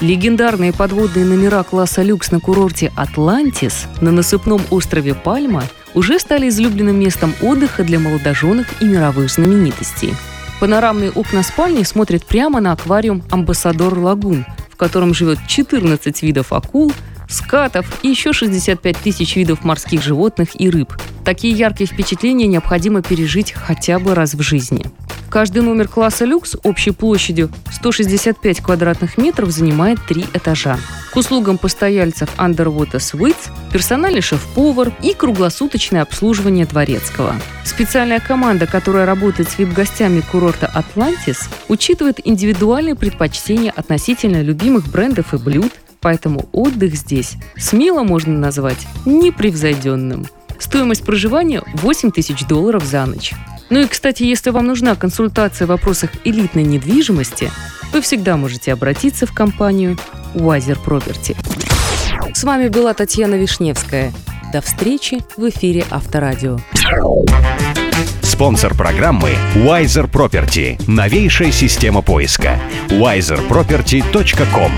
Легендарные подводные номера класса люкс на курорте «Атлантис» на насыпном острове Пальма уже стали излюбленным местом отдыха для молодоженов и мировых знаменитостей. Панорамные окна спальни смотрят прямо на аквариум «Амбассадор Лагун», в котором живет 14 видов акул, скатов и еще 65 тысяч видов морских животных и рыб. Такие яркие впечатления необходимо пережить хотя бы раз в жизни. Каждый номер класса люкс общей площадью 165 квадратных метров занимает три этажа. К услугам постояльцев Underwater Suites, персональный шеф-повар и круглосуточное обслуживание дворецкого. Специальная команда, которая работает с вип-гостями курорта «Атлантис», учитывает индивидуальные предпочтения относительно любимых брендов и блюд, поэтому отдых здесь смело можно назвать непревзойденным. Стоимость проживания 8 тысяч долларов за ночь. Ну и, кстати, если вам нужна консультация в вопросах элитной недвижимости, вы всегда можете обратиться в компанию Wiser Property. С вами была Татьяна Вишневская. До встречи в эфире Авторадио. Спонсор программы Wiser Property. Новейшая система поиска. wiserproperty.com